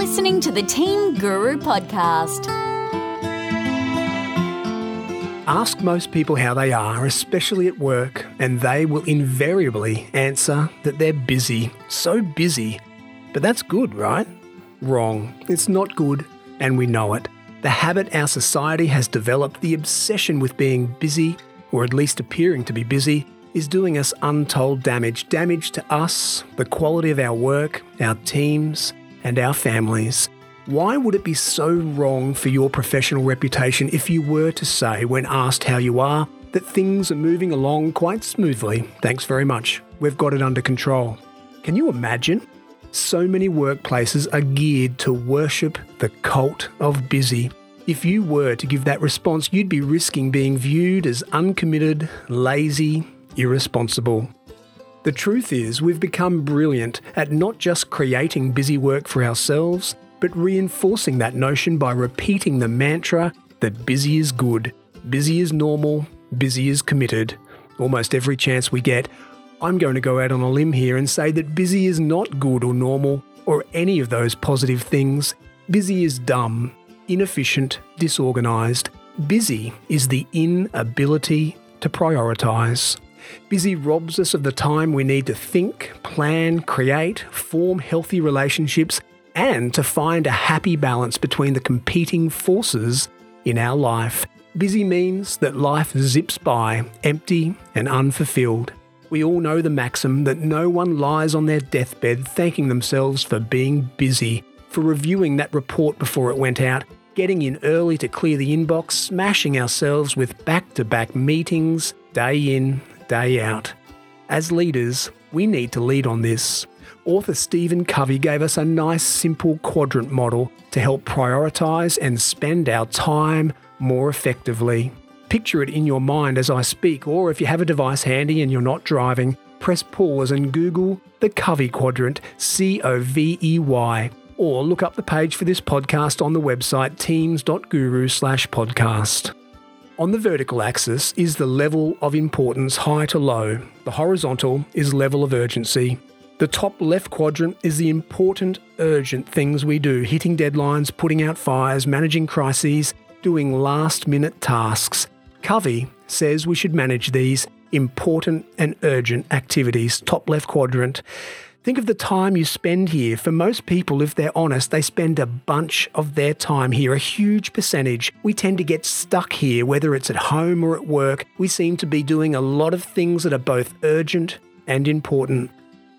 listening to the Team Guru podcast. Ask most people how they are, especially at work, and they will invariably answer that they're busy. So busy. But that's good, right? Wrong. It's not good, and we know it. The habit our society has developed, the obsession with being busy, or at least appearing to be busy, is doing us untold damage. Damage to us, the quality of our work, our teams, and our families. Why would it be so wrong for your professional reputation if you were to say, when asked how you are, that things are moving along quite smoothly? Thanks very much. We've got it under control. Can you imagine? So many workplaces are geared to worship the cult of busy. If you were to give that response, you'd be risking being viewed as uncommitted, lazy, irresponsible. The truth is, we've become brilliant at not just creating busy work for ourselves, but reinforcing that notion by repeating the mantra that busy is good, busy is normal, busy is committed. Almost every chance we get, I'm going to go out on a limb here and say that busy is not good or normal or any of those positive things. Busy is dumb, inefficient, disorganised. Busy is the inability to prioritise. Busy robs us of the time we need to think, plan, create, form healthy relationships, and to find a happy balance between the competing forces in our life. Busy means that life zips by, empty and unfulfilled. We all know the maxim that no one lies on their deathbed thanking themselves for being busy, for reviewing that report before it went out, getting in early to clear the inbox, smashing ourselves with back to back meetings, day in, day out. As leaders, we need to lead on this. Author Stephen Covey gave us a nice, simple quadrant model to help prioritise and spend our time more effectively. Picture it in your mind as I speak, or if you have a device handy and you're not driving, press pause and Google the Covey Quadrant, C O V E Y, or look up the page for this podcast on the website teams.guru slash podcast. On the vertical axis is the level of importance high to low. The horizontal is level of urgency. The top left quadrant is the important, urgent things we do hitting deadlines, putting out fires, managing crises, doing last minute tasks. Covey says we should manage these important and urgent activities, top left quadrant. Think of the time you spend here. For most people, if they're honest, they spend a bunch of their time here, a huge percentage. We tend to get stuck here, whether it's at home or at work. We seem to be doing a lot of things that are both urgent and important.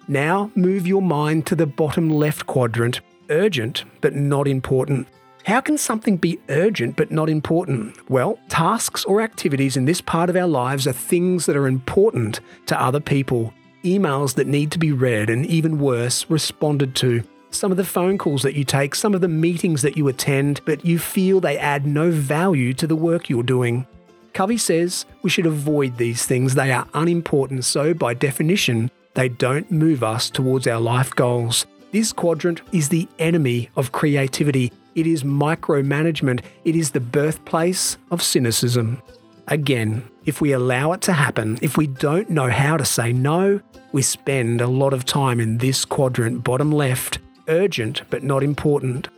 Now move your mind to the bottom left quadrant urgent but not important. How can something be urgent but not important? Well, tasks or activities in this part of our lives are things that are important to other people emails that need to be read, and even worse, responded to. Some of the phone calls that you take, some of the meetings that you attend, but you feel they add no value to the work you're doing. Covey says we should avoid these things. They are unimportant, so by definition, they don't move us towards our life goals. This quadrant is the enemy of creativity. It is micromanagement. It is the birthplace of cynicism. Again, if we allow it to happen, if we don't know how to say no, we spend a lot of time in this quadrant, bottom left, urgent but not important.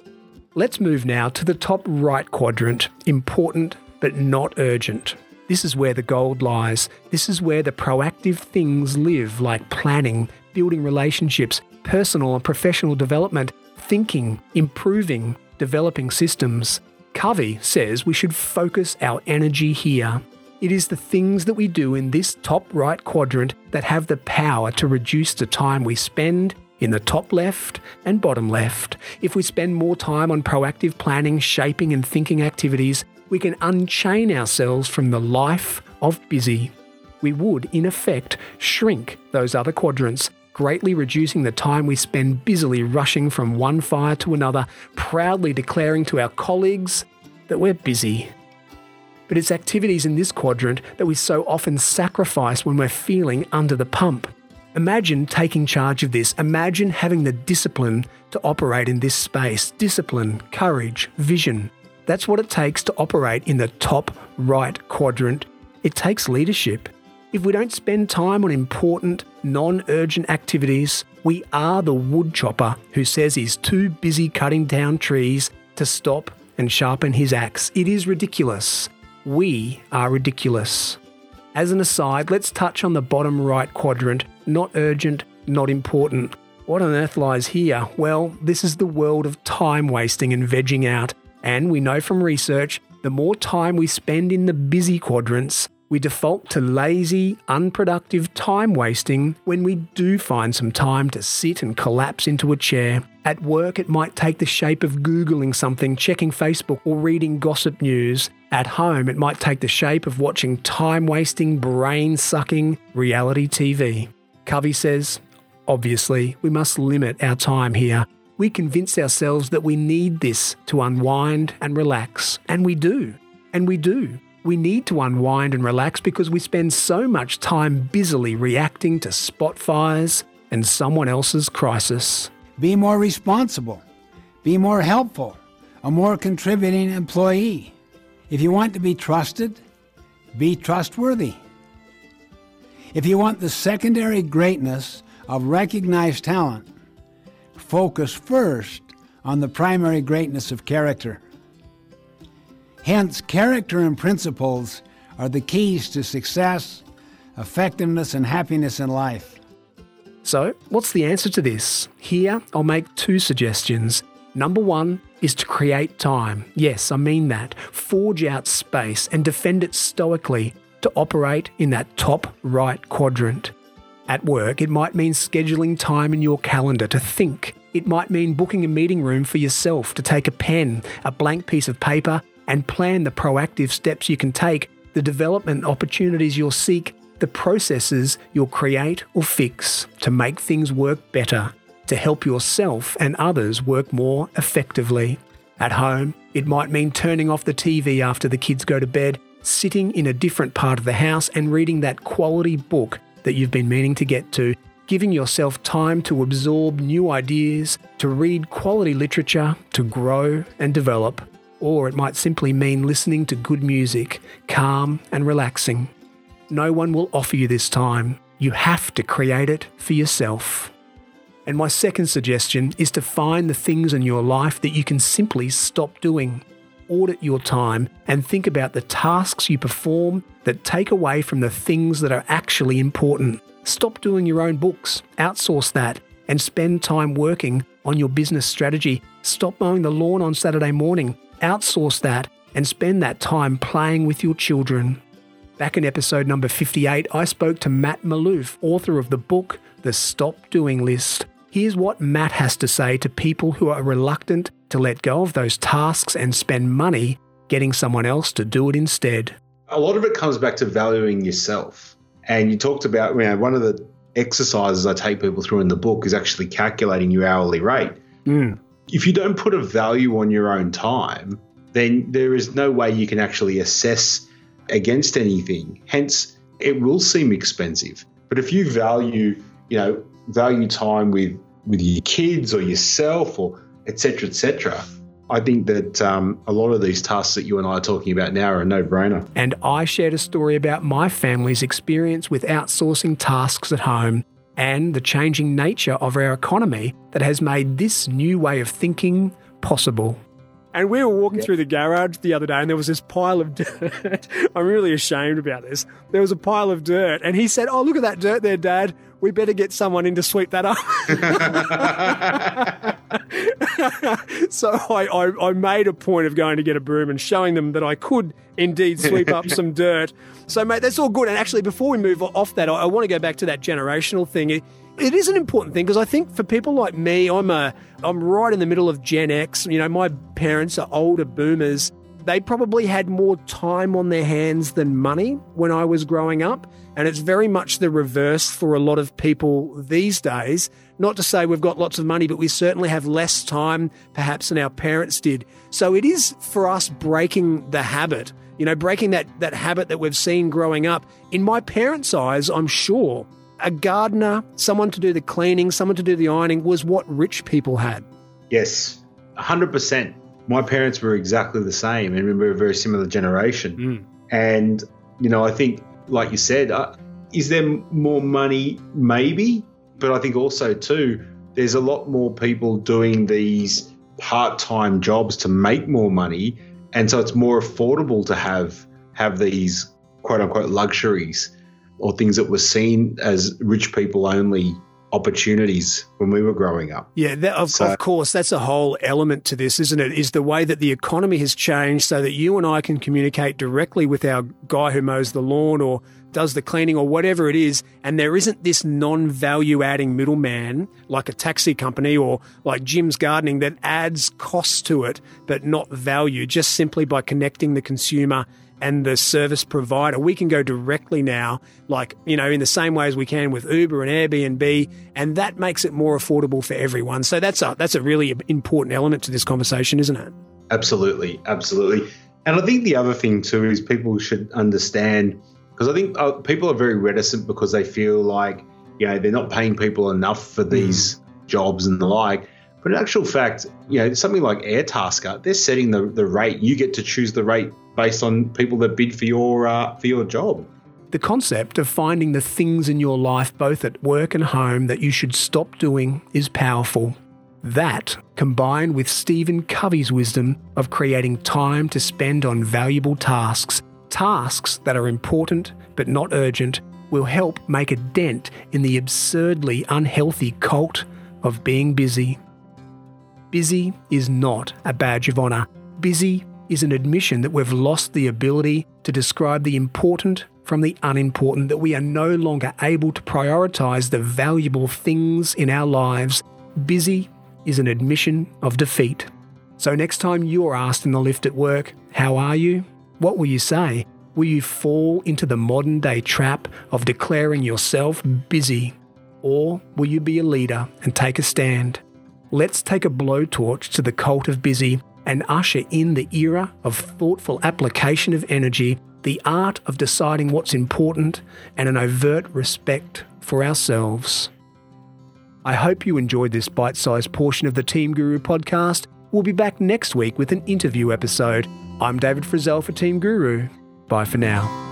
Let's move now to the top right quadrant, important but not urgent. This is where the gold lies. This is where the proactive things live, like planning, building relationships, personal and professional development, thinking, improving, developing systems. Covey says we should focus our energy here. It is the things that we do in this top right quadrant that have the power to reduce the time we spend in the top left and bottom left. If we spend more time on proactive planning, shaping, and thinking activities, we can unchain ourselves from the life of busy. We would, in effect, shrink those other quadrants, greatly reducing the time we spend busily rushing from one fire to another, proudly declaring to our colleagues that we're busy but it's activities in this quadrant that we so often sacrifice when we're feeling under the pump. Imagine taking charge of this. Imagine having the discipline to operate in this space discipline, courage, vision. That's what it takes to operate in the top right quadrant. It takes leadership. If we don't spend time on important, non urgent activities, we are the wood chopper who says he's too busy cutting down trees to stop and sharpen his axe. It is ridiculous. We are ridiculous. As an aside, let's touch on the bottom right quadrant not urgent, not important. What on earth lies here? Well, this is the world of time wasting and vegging out. And we know from research the more time we spend in the busy quadrants, we default to lazy, unproductive time wasting when we do find some time to sit and collapse into a chair. At work, it might take the shape of Googling something, checking Facebook, or reading gossip news. At home, it might take the shape of watching time wasting, brain sucking reality TV. Covey says, obviously, we must limit our time here. We convince ourselves that we need this to unwind and relax, and we do. And we do. We need to unwind and relax because we spend so much time busily reacting to spot fires and someone else's crisis. Be more responsible. Be more helpful. A more contributing employee. If you want to be trusted, be trustworthy. If you want the secondary greatness of recognized talent, focus first on the primary greatness of character. Hence, character and principles are the keys to success, effectiveness, and happiness in life. So, what's the answer to this? Here, I'll make two suggestions. Number one is to create time. Yes, I mean that. Forge out space and defend it stoically to operate in that top right quadrant. At work, it might mean scheduling time in your calendar to think. It might mean booking a meeting room for yourself to take a pen, a blank piece of paper, and plan the proactive steps you can take, the development opportunities you'll seek, the processes you'll create or fix to make things work better, to help yourself and others work more effectively. At home, it might mean turning off the TV after the kids go to bed, sitting in a different part of the house and reading that quality book that you've been meaning to get to, giving yourself time to absorb new ideas, to read quality literature, to grow and develop or it might simply mean listening to good music, calm and relaxing. No one will offer you this time. You have to create it for yourself. And my second suggestion is to find the things in your life that you can simply stop doing. Audit your time and think about the tasks you perform that take away from the things that are actually important. Stop doing your own books, outsource that, and spend time working on your business strategy. Stop mowing the lawn on Saturday morning outsource that and spend that time playing with your children. Back in episode number 58, I spoke to Matt Malouf, author of the book The Stop Doing List. Here's what Matt has to say to people who are reluctant to let go of those tasks and spend money getting someone else to do it instead. A lot of it comes back to valuing yourself. And you talked about, you know, one of the exercises I take people through in the book is actually calculating your hourly rate. Mm if you don't put a value on your own time, then there is no way you can actually assess against anything. Hence, it will seem expensive. But if you value, you know, value time with with your kids or yourself or etc. etc. I think that um, a lot of these tasks that you and I are talking about now are a no brainer. And I shared a story about my family's experience with outsourcing tasks at home and the changing nature of our economy that has made this new way of thinking possible. And we were walking through the garage the other day, and there was this pile of dirt. I'm really ashamed about this. There was a pile of dirt, and he said, Oh, look at that dirt there, Dad. We better get someone in to sweep that up. so I, I, I, made a point of going to get a broom and showing them that I could indeed sweep up some dirt. So, mate, that's all good. And actually, before we move off that, I, I want to go back to that generational thing. It, it is an important thing because I think for people like me, I'm a I'm right in the middle of Gen X. You know, my parents are older boomers. They probably had more time on their hands than money when I was growing up. And it's very much the reverse for a lot of people these days. Not to say we've got lots of money, but we certainly have less time perhaps than our parents did. So it is for us breaking the habit, you know, breaking that, that habit that we've seen growing up. In my parents' eyes, I'm sure a gardener, someone to do the cleaning, someone to do the ironing was what rich people had. Yes, 100%. My parents were exactly the same and we were a very similar generation. Mm. And, you know, I think, like you said, I, is there more money? Maybe. But I think also, too, there's a lot more people doing these part time jobs to make more money. And so it's more affordable to have have these quote unquote luxuries or things that were seen as rich people only opportunities when we were growing up. Yeah, that, of, so, of, course, that's a whole element to this, isn't it? Is the way that the economy has changed so that you and I can communicate directly with our guy who mows the lawn or does the cleaning or whatever it is, and there isn't this non value adding middleman like a taxi company or like Jim's Gardening that adds costs to it but not value just simply by connecting the consumer and the service provider. We can go directly now, like, you know, in the same way as we can with Uber and Airbnb, and that makes it more affordable for everyone. So that's a, that's a really important element to this conversation, isn't it? Absolutely. Absolutely. And I think the other thing too is people should understand because I think uh, people are very reticent because they feel like, you know, they're not paying people enough for these mm. jobs and the like. But in actual fact, you know, something like Airtasker, they're setting the, the rate. You get to choose the rate based on people that bid for your uh, for your job. The concept of finding the things in your life, both at work and home, that you should stop doing is powerful. That, combined with Stephen Covey's wisdom of creating time to spend on valuable tasks, tasks that are important but not urgent, will help make a dent in the absurdly unhealthy cult of being busy. Busy is not a badge of honour. Busy is an admission that we've lost the ability to describe the important from the unimportant, that we are no longer able to prioritise the valuable things in our lives. Busy is an admission of defeat. So, next time you're asked in the lift at work, How are you? What will you say? Will you fall into the modern day trap of declaring yourself busy? Or will you be a leader and take a stand? Let's take a blowtorch to the cult of busy and usher in the era of thoughtful application of energy, the art of deciding what's important, and an overt respect for ourselves. I hope you enjoyed this bite sized portion of the Team Guru podcast. We'll be back next week with an interview episode. I'm David Frizzell for Team Guru. Bye for now.